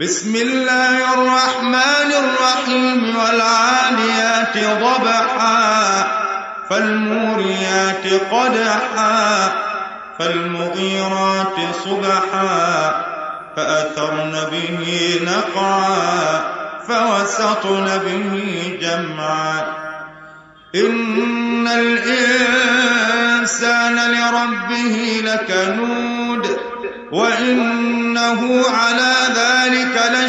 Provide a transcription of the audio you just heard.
بسم الله الرحمن الرحيم والعاديات ضبحا فالموريات قدحا فالمغيرات صبحا فأثرن به نقعا فوسطن به جمعا. إن الإنسان لربه لكنود وإنه على ذلك